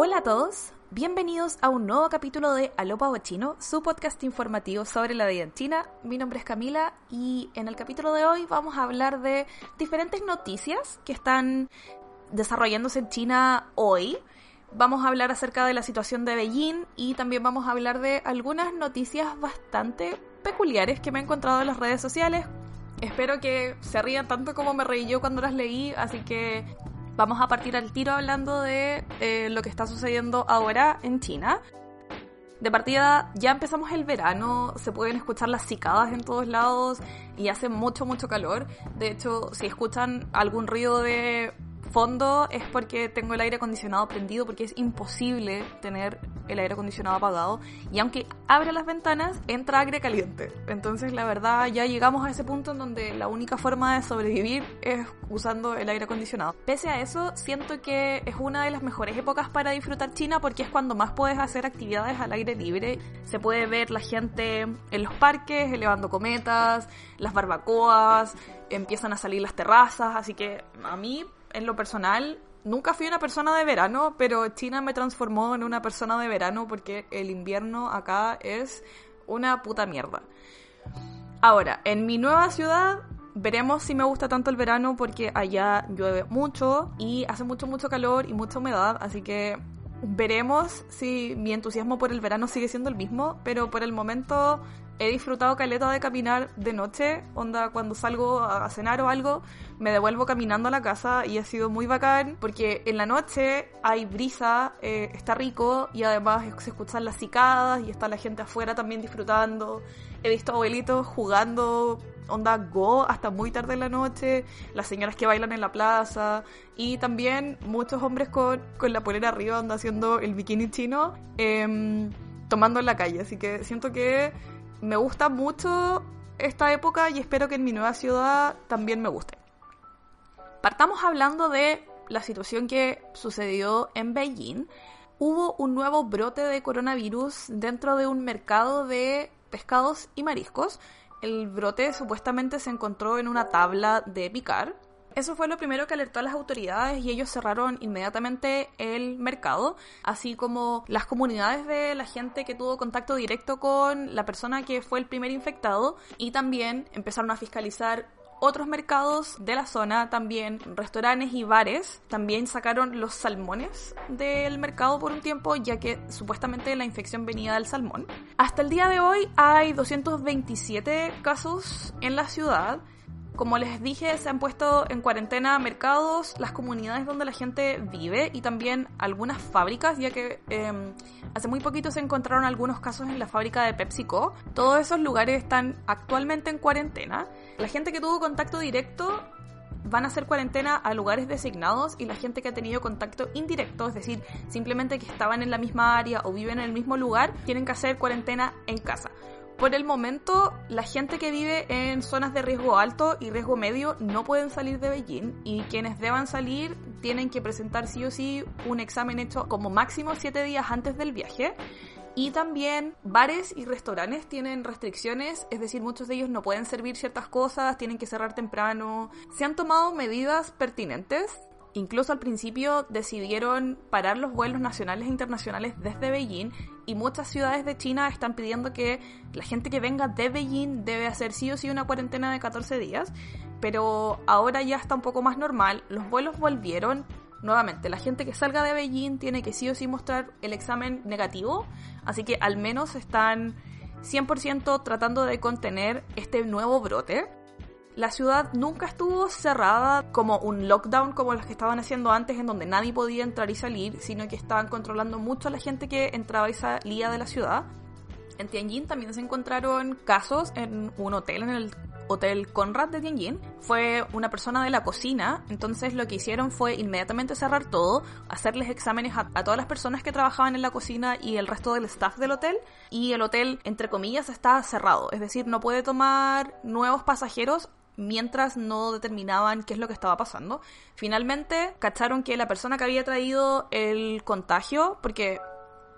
Hola a todos, bienvenidos a un nuevo capítulo de Alopa Chino, su podcast informativo sobre la vida en China. Mi nombre es Camila y en el capítulo de hoy vamos a hablar de diferentes noticias que están desarrollándose en China hoy. Vamos a hablar acerca de la situación de Beijing y también vamos a hablar de algunas noticias bastante peculiares que me he encontrado en las redes sociales. Espero que se rían tanto como me reí yo cuando las leí, así que vamos a partir al tiro hablando de eh, lo que está sucediendo ahora en China. De partida ya empezamos el verano, se pueden escuchar las cicadas en todos lados y hace mucho, mucho calor. De hecho, si escuchan algún ruido de fondo es porque tengo el aire acondicionado prendido porque es imposible tener el aire acondicionado apagado y aunque abre las ventanas entra aire caliente. Entonces la verdad ya llegamos a ese punto en donde la única forma de sobrevivir es usando el aire acondicionado. Pese a eso siento que es una de las mejores épocas para disfrutar China porque es cuando más puedes hacer actividades al aire libre. Se puede ver la gente en los parques elevando cometas las barbacoas empiezan a salir las terrazas. Así que a mí en lo personal, nunca fui una persona de verano, pero China me transformó en una persona de verano porque el invierno acá es una puta mierda. Ahora, en mi nueva ciudad veremos si me gusta tanto el verano porque allá llueve mucho y hace mucho, mucho calor y mucha humedad, así que veremos si mi entusiasmo por el verano sigue siendo el mismo, pero por el momento he disfrutado caleta de caminar de noche, onda cuando salgo a cenar o algo, me devuelvo caminando a la casa y ha sido muy bacán porque en la noche hay brisa, eh, está rico y además se escuchan las cicadas y está la gente afuera también disfrutando. He visto abuelitos jugando onda go hasta muy tarde en la noche, las señoras que bailan en la plaza y también muchos hombres con, con la polera arriba onda haciendo el bikini chino em, tomando en la calle. Así que siento que me gusta mucho esta época y espero que en mi nueva ciudad también me guste. Partamos hablando de la situación que sucedió en Beijing. Hubo un nuevo brote de coronavirus dentro de un mercado de pescados y mariscos. El brote supuestamente se encontró en una tabla de picar eso fue lo primero que alertó a las autoridades y ellos cerraron inmediatamente el mercado, así como las comunidades de la gente que tuvo contacto directo con la persona que fue el primer infectado y también empezaron a fiscalizar otros mercados de la zona, también restaurantes y bares, también sacaron los salmones del mercado por un tiempo, ya que supuestamente la infección venía del salmón. Hasta el día de hoy hay 227 casos en la ciudad como les dije, se han puesto en cuarentena mercados, las comunidades donde la gente vive y también algunas fábricas, ya que em, hace muy poquito se encontraron algunos casos en la fábrica de PepsiCo. Todos esos lugares están actualmente en cuarentena. La gente que tuvo contacto directo van a hacer cuarentena a lugares designados y la gente que ha tenido contacto indirecto, es decir, simplemente que estaban en la misma área o viven en el mismo lugar, tienen que hacer cuarentena en casa. Por el momento, la gente que vive en zonas de riesgo alto y riesgo medio no pueden salir de Beijing y quienes deban salir tienen que presentar sí o sí un examen hecho como máximo 7 días antes del viaje. Y también bares y restaurantes tienen restricciones, es decir, muchos de ellos no pueden servir ciertas cosas, tienen que cerrar temprano. Se han tomado medidas pertinentes Incluso al principio decidieron parar los vuelos nacionales e internacionales desde Beijing y muchas ciudades de China están pidiendo que la gente que venga de Beijing debe hacer sí o sí una cuarentena de 14 días, pero ahora ya está un poco más normal, los vuelos volvieron. Nuevamente, la gente que salga de Beijing tiene que sí o sí mostrar el examen negativo, así que al menos están 100% tratando de contener este nuevo brote la ciudad nunca estuvo cerrada como un lockdown como los que estaban haciendo antes en donde nadie podía entrar y salir, sino que estaban controlando mucho a la gente que entraba y salía de la ciudad. En Tianjin también se encontraron casos en un hotel, en el Hotel Conrad de Tianjin. Fue una persona de la cocina, entonces lo que hicieron fue inmediatamente cerrar todo, hacerles exámenes a, a, todas las personas que trabajaban en la cocina y el resto del staff del hotel. Y el hotel, entre comillas, está cerrado, es decir, no puede tomar nuevos pasajeros mientras no determinaban qué es lo que estaba pasando. Finalmente cacharon que la persona que había traído el contagio, porque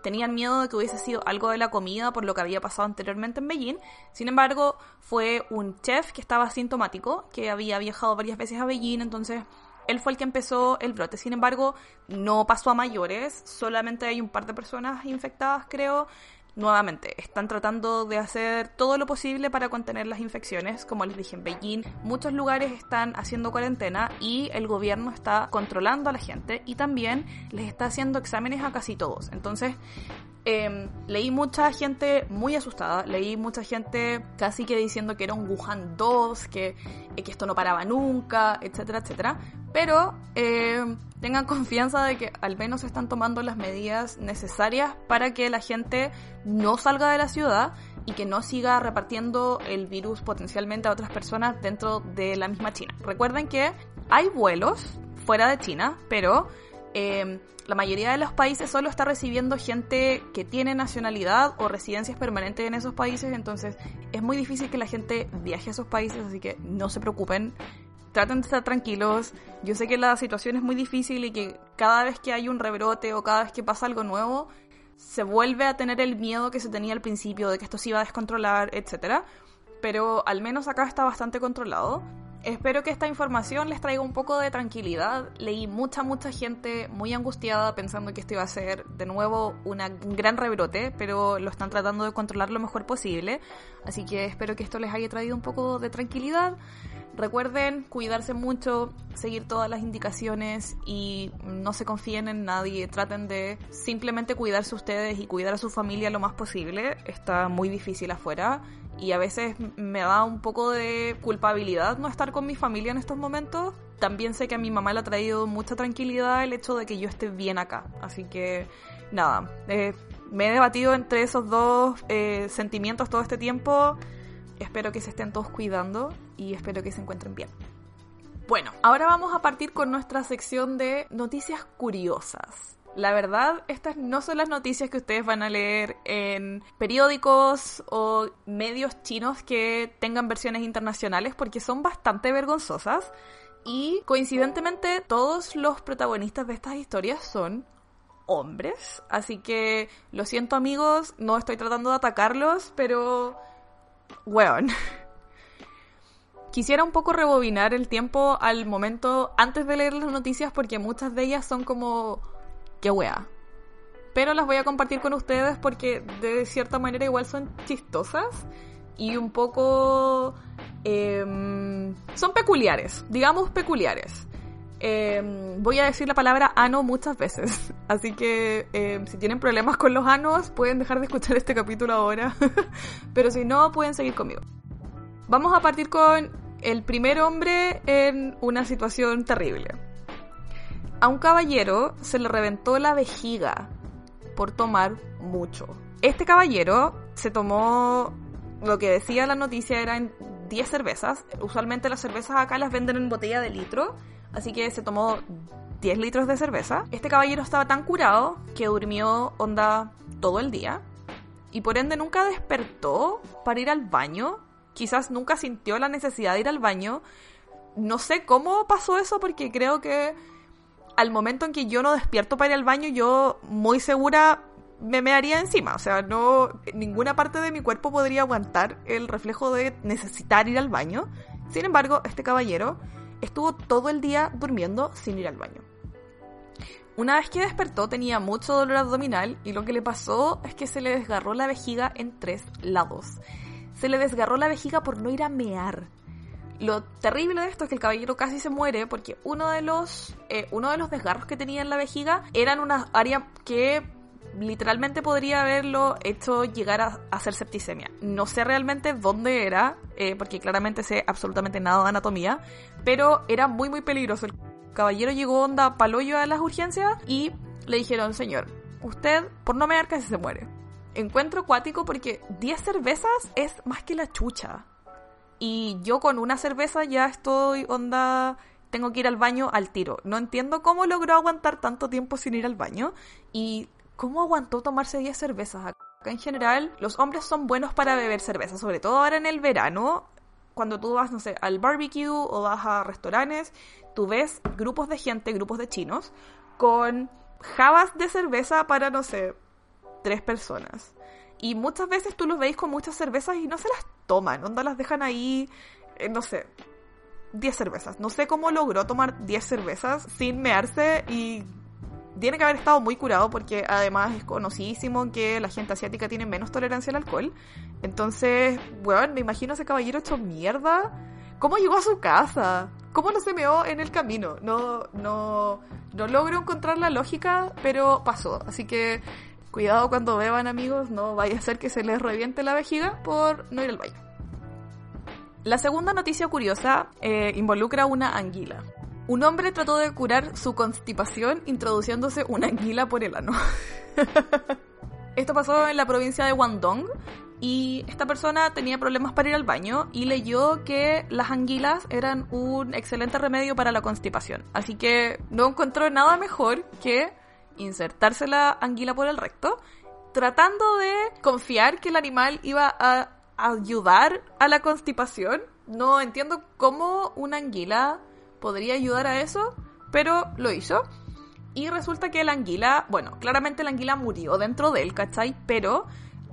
tenían miedo de que hubiese sido algo de la comida por lo que había pasado anteriormente en Beijing. Sin embargo, fue un chef que estaba asintomático, que había viajado varias veces a Beijing, entonces él fue el que empezó el brote. Sin embargo, no pasó a mayores, solamente hay un par de personas infectadas, creo. Nuevamente, están tratando de hacer todo lo posible para contener las infecciones. Como les dije, en Beijing muchos lugares están haciendo cuarentena y el gobierno está controlando a la gente y también les está haciendo exámenes a casi todos. Entonces, eh, leí mucha gente muy asustada, leí mucha gente casi que diciendo que era un Wuhan 2, que, eh, que esto no paraba nunca, etcétera, etcétera. Pero eh, tengan confianza de que al menos están tomando las medidas necesarias para que la gente no salga de la ciudad y que no siga repartiendo el virus potencialmente a otras personas dentro de la misma China. Recuerden que hay vuelos fuera de China, pero eh, la mayoría de los países solo está recibiendo gente que tiene nacionalidad o residencias permanentes en esos países, entonces es muy difícil que la gente viaje a esos países, así que no se preocupen. Traten de estar tranquilos. Yo sé que la situación es muy difícil y que cada vez que hay un rebrote o cada vez que pasa algo nuevo, se vuelve a tener el miedo que se tenía al principio de que esto se iba a descontrolar, etc. Pero al menos acá está bastante controlado. Espero que esta información les traiga un poco de tranquilidad. Leí mucha, mucha gente muy angustiada pensando que esto iba a ser de nuevo un gran rebrote, pero lo están tratando de controlar lo mejor posible. Así que espero que esto les haya traído un poco de tranquilidad. Recuerden cuidarse mucho, seguir todas las indicaciones y no se confíen en nadie. Traten de simplemente cuidarse ustedes y cuidar a su familia lo más posible. Está muy difícil afuera y a veces me da un poco de culpabilidad no estar con mi familia en estos momentos. También sé que a mi mamá le ha traído mucha tranquilidad el hecho de que yo esté bien acá. Así que nada, eh, me he debatido entre esos dos eh, sentimientos todo este tiempo. Espero que se estén todos cuidando y espero que se encuentren bien. Bueno, ahora vamos a partir con nuestra sección de noticias curiosas. La verdad, estas no son las noticias que ustedes van a leer en periódicos o medios chinos que tengan versiones internacionales porque son bastante vergonzosas. Y coincidentemente todos los protagonistas de estas historias son hombres. Así que lo siento amigos, no estoy tratando de atacarlos, pero... Weón. Quisiera un poco rebobinar el tiempo al momento antes de leer las noticias porque muchas de ellas son como qué wea. Pero las voy a compartir con ustedes porque de cierta manera igual son chistosas y un poco... Em, son peculiares, digamos peculiares. Em, voy a decir la palabra ano muchas veces, así que em, si tienen problemas con los anos pueden dejar de escuchar este capítulo ahora, pero si no pueden seguir conmigo. Vamos a partir con el primer hombre en una situación terrible. A un caballero se le reventó la vejiga por tomar mucho. Este caballero se tomó lo que decía la noticia eran 10 cervezas. Usualmente las cervezas acá las venden en botella de litro, así que se tomó 10 litros de cerveza. Este caballero estaba tan curado que durmió onda todo el día y por ende nunca despertó para ir al baño. Quizás nunca sintió la necesidad de ir al baño. No sé cómo pasó eso porque creo que al momento en que yo no despierto para ir al baño, yo muy segura me mearía encima. O sea, no. Ninguna parte de mi cuerpo podría aguantar el reflejo de necesitar ir al baño. Sin embargo, este caballero estuvo todo el día durmiendo sin ir al baño. Una vez que despertó tenía mucho dolor abdominal y lo que le pasó es que se le desgarró la vejiga en tres lados. Se le desgarró la vejiga por no ir a mear. Lo terrible de esto es que el caballero casi se muere porque uno de los, eh, uno de los desgarros que tenía en la vejiga eran una área que literalmente podría haberlo hecho llegar a, hacer septicemia. No sé realmente dónde era, eh, porque claramente sé absolutamente nada de anatomía, pero era muy muy peligroso. El caballero llegó onda paloyo a las urgencias y le dijeron, señor, usted por no mear casi se muere. Encuentro acuático porque 10 cervezas es más que la chucha. Y yo con una cerveza ya estoy onda tengo que ir al baño al tiro. No entiendo cómo logró aguantar tanto tiempo sin ir al baño y cómo aguantó tomarse 10 cervezas. Acá en general, los hombres son buenos para beber cerveza, sobre todo ahora en el verano, cuando tú vas, no sé, al barbecue o vas a restaurantes, tú ves grupos de gente, grupos de chinos, con jabas de cerveza para, no sé, tres personas. Y muchas veces tú los veis con muchas cervezas y no se las toman, onda las dejan ahí, eh, no sé. 10 cervezas. No sé cómo logró tomar 10 cervezas sin mearse y tiene que haber estado muy curado porque además es conocidísimo que la gente asiática tiene menos tolerancia al alcohol. Entonces, bueno, me imagino ese caballero hecho mierda. ¿Cómo llegó a su casa? ¿Cómo no se meó en el camino? No, no, no logro encontrar la lógica, pero pasó. Así que cuidado cuando beban amigos, no vaya a ser que se les reviente la vejiga por no ir al baño. La segunda noticia curiosa eh, involucra una anguila. Un hombre trató de curar su constipación introduciéndose una anguila por el ano. Esto pasó en la provincia de Guangdong y esta persona tenía problemas para ir al baño y leyó que las anguilas eran un excelente remedio para la constipación. Así que no encontró nada mejor que insertarse la anguila por el recto, tratando de confiar que el animal iba a ayudar a la constipación. No entiendo cómo una anguila podría ayudar a eso, pero lo hizo. Y resulta que la anguila, bueno, claramente la anguila murió dentro de él, ¿cachai? Pero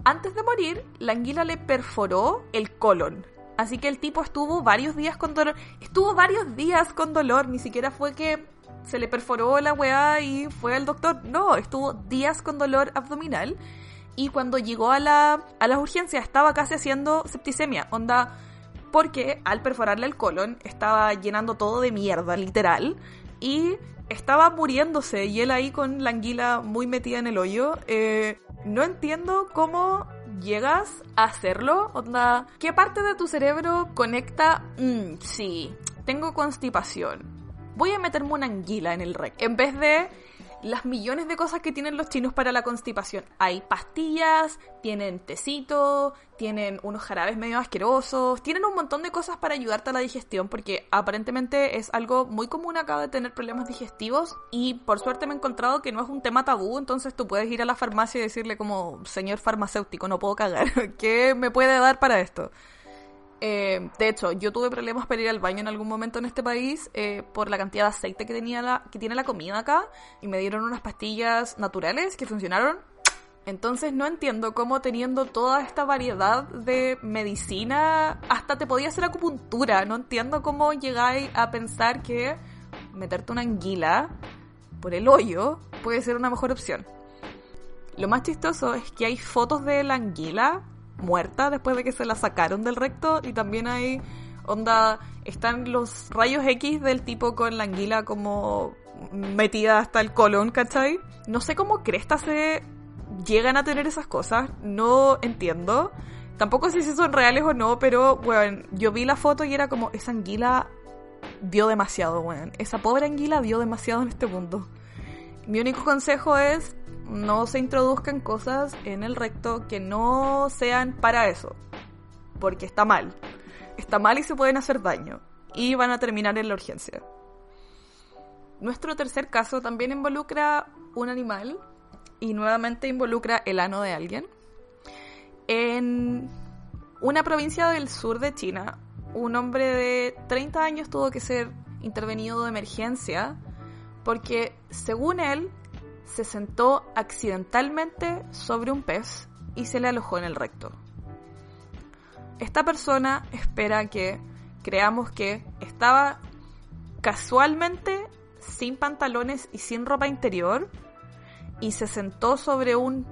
antes de morir, la anguila le perforó el colon. Así que el tipo estuvo varios días con dolor. Estuvo varios días con dolor, ni siquiera fue que se le perforó la weá y fue al doctor. No, estuvo días con dolor abdominal. Y cuando llegó a la, a las urgencias estaba casi haciendo septicemia. Onda, porque al perforarle el colon estaba llenando todo de mierda, literal, y estaba muriéndose y él ahí con la anguila muy metida en el hoyo. Eh, no entiendo cómo llegas a hacerlo. Onda, ¿qué parte de tu cerebro conecta? Mm, sí, tengo constipación. Voy a meterme una anguila en el rec. En vez de las millones de cosas que tienen los chinos para la constipación. Hay pastillas, tienen tecito, tienen unos jarabes medio asquerosos, tienen un montón de cosas para ayudarte a la digestión porque aparentemente es algo muy común acá de tener problemas digestivos y por suerte me he encontrado que no es un tema tabú, entonces tú puedes ir a la farmacia y decirle como, señor farmacéutico, no puedo cagar, ¿qué me puede dar para esto? Eh, de hecho, yo tuve problemas para ir al baño en algún momento en este país eh, por la cantidad de aceite que, tenía la, que tiene la comida acá y me dieron unas pastillas naturales que funcionaron. Entonces no entiendo cómo teniendo toda esta variedad de medicina hasta te podía hacer acupuntura. No entiendo cómo llegáis a pensar que meterte una anguila por el hoyo puede ser una mejor opción. Lo más chistoso es que hay fotos de la anguila muerta después de que se la sacaron del recto y también hay onda están los rayos X del tipo con la anguila como metida hasta el colon, ¿cachai? No sé cómo crestas se llegan a tener esas cosas, no entiendo. Tampoco sé si son reales o no, pero bueno, yo vi la foto y era como esa anguila dio demasiado, weón. Esa pobre anguila dio demasiado en este mundo. Mi único consejo es no se introduzcan cosas en el recto que no sean para eso, porque está mal. Está mal y se pueden hacer daño, y van a terminar en la urgencia. Nuestro tercer caso también involucra un animal y nuevamente involucra el ano de alguien. En una provincia del sur de China, un hombre de 30 años tuvo que ser intervenido de emergencia porque, según él, se sentó accidentalmente sobre un pez y se le alojó en el recto. Esta persona espera que creamos que estaba casualmente sin pantalones y sin ropa interior y se sentó sobre un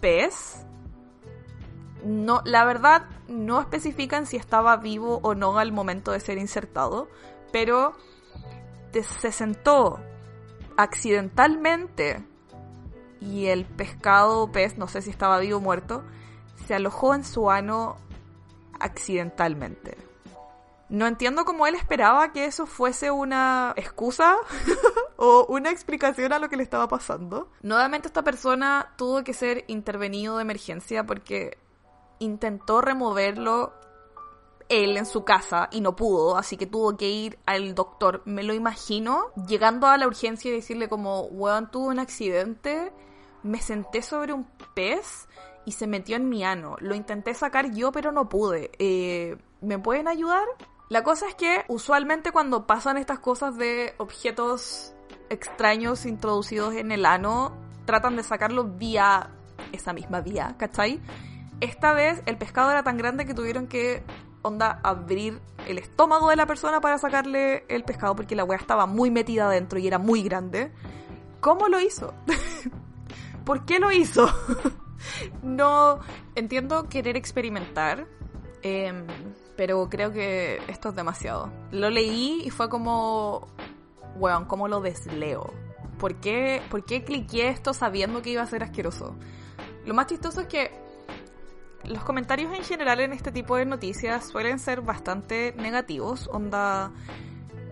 pez. No, la verdad no especifican si estaba vivo o no al momento de ser insertado, pero se sentó accidentalmente y el pescado pez, no sé si estaba vivo o muerto, se alojó en su ano accidentalmente. No entiendo cómo él esperaba que eso fuese una excusa o una explicación a lo que le estaba pasando. Nuevamente esta persona tuvo que ser intervenido de emergencia porque intentó removerlo él en su casa y no pudo, así que tuvo que ir al doctor. Me lo imagino llegando a la urgencia y decirle como, weón, tuvo un accidente me senté sobre un pez y se metió en mi ano. Lo intenté sacar yo, pero no pude. Eh, ¿Me pueden ayudar? La cosa es que usualmente cuando pasan estas cosas de objetos extraños introducidos en el ano, tratan de sacarlo vía esa misma vía, ¿cachai? Esta vez el pescado era tan grande que tuvieron que, onda, abrir el estómago de la persona para sacarle el pescado porque la weá estaba muy metida adentro y era muy grande. ¿Cómo lo hizo? ¿Por qué lo hizo? no entiendo querer experimentar, em, pero creo que esto es demasiado. Lo leí y fue como, weón, ¿cómo lo desleo? ¿Por qué, ¿Por qué cliqué esto sabiendo que iba a ser asqueroso? Lo más chistoso es que los comentarios en general en este tipo de noticias suelen ser bastante negativos. Onda.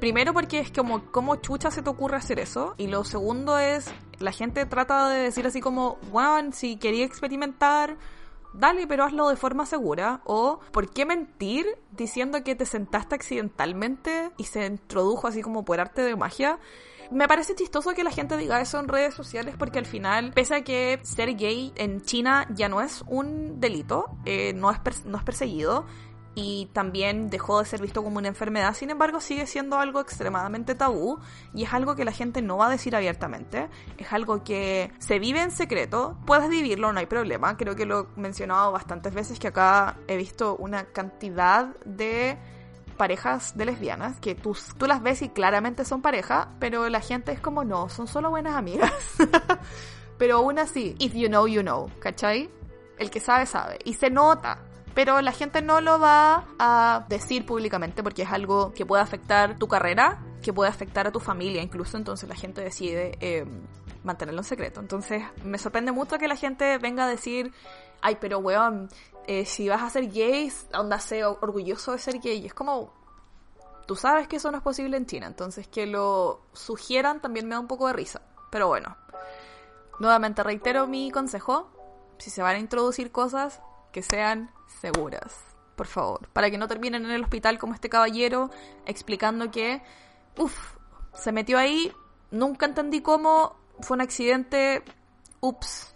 Primero porque es como, ¿cómo chucha se te ocurre hacer eso? Y lo segundo es, la gente trata de decir así como, bueno, si quería experimentar, dale, pero hazlo de forma segura. O, ¿por qué mentir diciendo que te sentaste accidentalmente y se introdujo así como por arte de magia? Me parece chistoso que la gente diga eso en redes sociales porque al final, pese a que ser gay en China ya no es un delito, eh, no, es no es perseguido, y también dejó de ser visto como una enfermedad, sin embargo sigue siendo algo extremadamente tabú y es algo que la gente no va a decir abiertamente, es algo que se vive en secreto, puedes vivirlo, no hay problema, creo que lo he mencionado bastantes veces que acá he visto una cantidad de parejas de lesbianas que tú, las ves y claramente son pareja, pero la gente es como no, son solo buenas amigas. pero aún así, if you know, you know, ¿cachai? El que sabe, sabe. Y se nota. Pero la gente no lo va a decir públicamente porque es algo que puede afectar tu carrera, que puede afectar a tu familia incluso, entonces la gente decide eh, mantenerlo en secreto. Entonces me sorprende mucho que la gente venga a decir, ay, pero weón, eh, si vas a ser gay, onda sé orgulloso de ser gay. Es como, tú sabes que eso no es posible en China, entonces que lo sugieran también me da un poco de risa. Pero bueno, nuevamente reitero mi consejo, si se van a introducir cosas, que sean seguras, por favor, para que no terminen en el hospital como este caballero explicando que, uff, se metió ahí, nunca entendí cómo, fue un accidente, ups,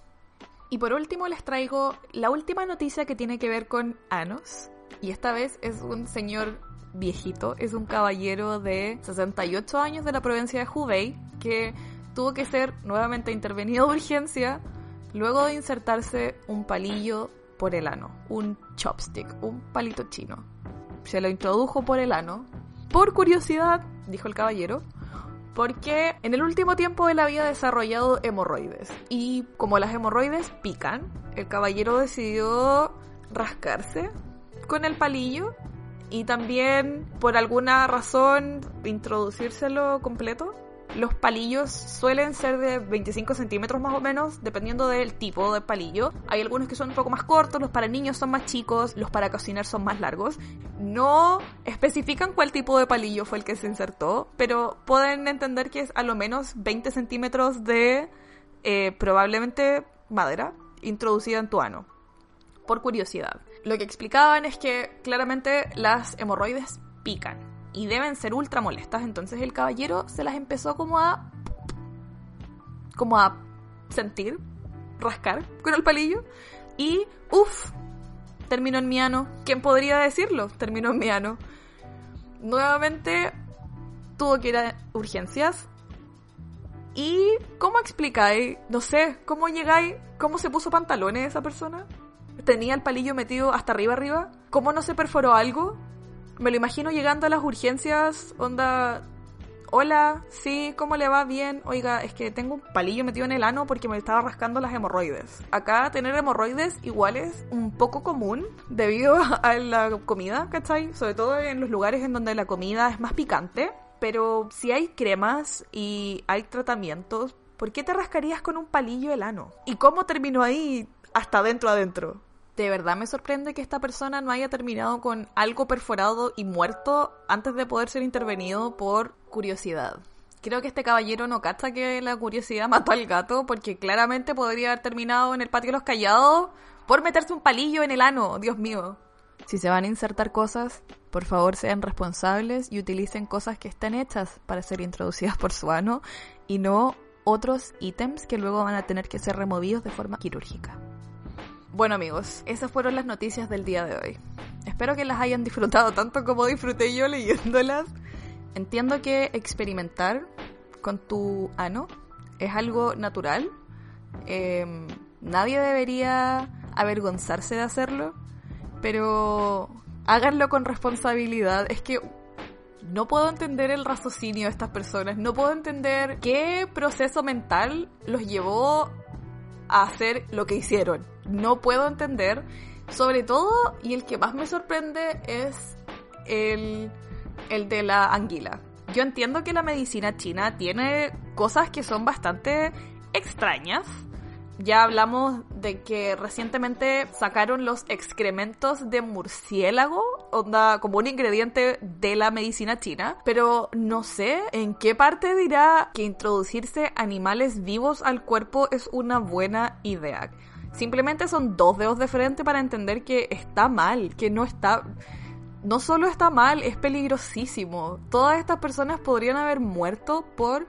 y por último les traigo la última noticia que tiene que ver con Anos. Y esta vez es un señor viejito, es un caballero de 68 años de la provincia de Hubei que tuvo que ser nuevamente intervenido de urgencia luego de insertarse un palillo por el ano, un chopstick, un palito chino. Se lo introdujo por el ano. Por curiosidad, dijo el caballero, porque en el último tiempo él había desarrollado hemorroides y como las hemorroides pican, el caballero decidió rascarse con el palillo y también por alguna razón introducírselo completo los palillos suelen ser de 25 centímetros más o menos, dependiendo del tipo de palillo. Hay algunos que son un poco más cortos, los para niños son más chicos, los para cocinar son más largos. No especifican cuál tipo de palillo fue el que se insertó, pero pueden entender que es a lo menos 20 centímetros de eh, probablemente madera introducida en tu ano. Por curiosidad. Lo que explicaban es que claramente las hemorroides pican y deben ser ultra molestas. Entonces el caballero se las empezó como a. como a sentir, rascar con el palillo. Y, uff, terminó en mi ano. ¿Quién podría decirlo? Terminó en mi ano. Nuevamente tuvo que ir a urgencias. ¿Y cómo explicáis? No sé, ¿cómo llegáis? ¿Cómo se puso pantalones esa persona? ¿Tenía el palillo metido hasta arriba arriba? ¿Cómo no se perforó algo? Me lo imagino llegando a las urgencias, onda, hola, sí, ¿cómo le va? Bien, oiga, es que tengo un palillo metido en el ano porque me estaba rascando las hemorroides. Acá tener hemorroides igual es un poco común debido a la comida, ¿cachai? Sobre todo en los lugares en donde la comida es más picante. Pero si hay cremas y hay tratamientos, ¿por qué te rascarías con un palillo el ano? ¿Y cómo terminó ahí hasta adentro adentro? De verdad me sorprende que esta persona no haya terminado con algo perforado y muerto antes de poder ser intervenido por curiosidad. Creo que este caballero no cacha que la curiosidad mató al gato porque claramente podría haber terminado en el patio de los callados por meterse un palillo en el ano, Dios mío. Si se van a insertar cosas, por favor sean responsables y utilicen cosas que estén hechas para ser introducidas por su ano y no otros ítems que luego van a tener que ser removidos de forma quirúrgica. Bueno amigos, esas fueron las noticias del día de hoy. Espero que las hayan disfrutado tanto como disfruté yo leyéndolas. Entiendo que experimentar con tu ano es algo natural. Em, nadie debería avergonzarse de hacerlo, pero Háganlo con responsabilidad. Es que no puedo entender el raciocinio de estas personas. No puedo entender qué proceso mental los llevó a hacer lo que hicieron. No puedo entender. Sobre todo, y el que más me sorprende es el, el de la anguila. Yo entiendo que la medicina china tiene cosas que son bastante extrañas. Ya hablamos de que recientemente sacaron los excrementos de murciélago, como un ingrediente de la medicina china, pero no sé en qué parte dirá que introducirse animales vivos al cuerpo es una buena idea. Simplemente son dos dedos de frente para entender que está mal, que no está no solo está mal, es peligrosísimo. Todas estas personas podrían haber muerto por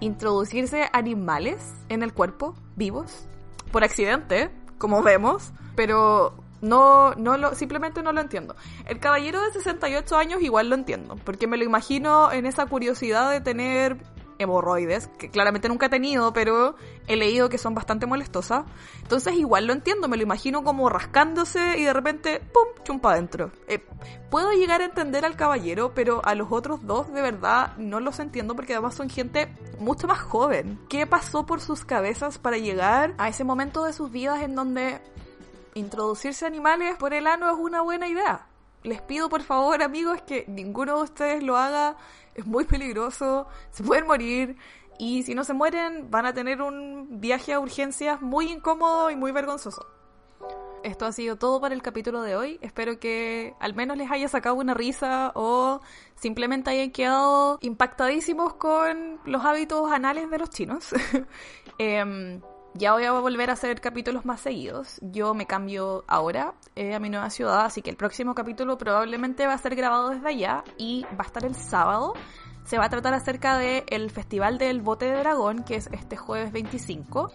introducirse animales en el cuerpo, vivos, por accidente, como vemos, pero no, no lo, simplemente no lo entiendo. El caballero de 68 años igual lo entiendo, porque me lo imagino en esa curiosidad de tener hemorroides, que claramente nunca he tenido, pero he leído que son bastante molestosas. Entonces igual lo entiendo, me lo imagino como rascándose y de repente, ¡pum!, chumpa adentro. Eh, puedo llegar a entender al caballero, pero a los otros dos de verdad no los entiendo porque además son gente mucho más joven. ¿Qué pasó por sus cabezas para llegar a ese momento de sus vidas en donde introducirse animales por el ano es una buena idea? Les pido por favor amigos que ninguno de ustedes lo haga es muy peligroso, se pueden morir y si no se mueren van a tener un viaje a urgencias muy incómodo y muy vergonzoso. Esto ha sido todo para el capítulo de hoy. Espero que al menos les haya sacado una risa o simplemente hayan quedado impactadísimos con los hábitos anales de los chinos. eh, ya voy a volver a hacer capítulos más seguidos. Yo me cambio ahora eh, a mi nueva ciudad, así que el próximo capítulo probablemente va a ser grabado desde allá y va a estar el sábado. Se va a tratar acerca del Festival del Bote de Dragón, que es este jueves 25.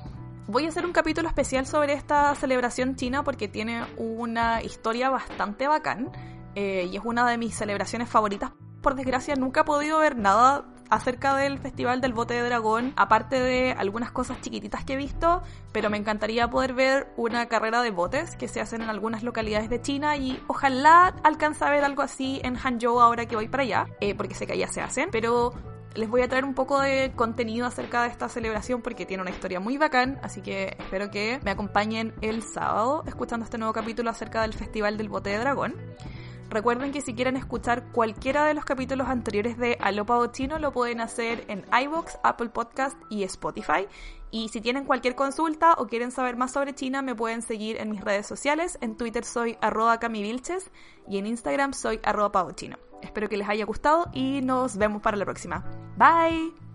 Voy a hacer un capítulo especial sobre esta celebración china porque tiene una historia bastante bacán eh, y es una de mis celebraciones favoritas. Por desgracia nunca he podido ver nada acerca del Festival del Bote de Dragón, aparte de algunas cosas chiquititas que he visto, pero me encantaría poder ver una carrera de botes que se hacen en algunas localidades de China y ojalá alcance a ver algo así en Hangzhou ahora que voy para allá, eh, porque sé que allá se hacen, pero les voy a traer un poco de contenido acerca de esta celebración porque tiene una historia muy bacán, así que espero que me acompañen el sábado escuchando este nuevo capítulo acerca del Festival del Bote de Dragón. Recuerden que si quieren escuchar cualquiera de los capítulos anteriores de Alopa Chino lo pueden hacer en iBox, Apple Podcast y Spotify. Y si tienen cualquier consulta o quieren saber más sobre China, me pueden seguir en mis redes sociales. En Twitter soy arroba camivilches y en Instagram soy arroba Espero que les haya gustado y nos vemos para la próxima. Bye.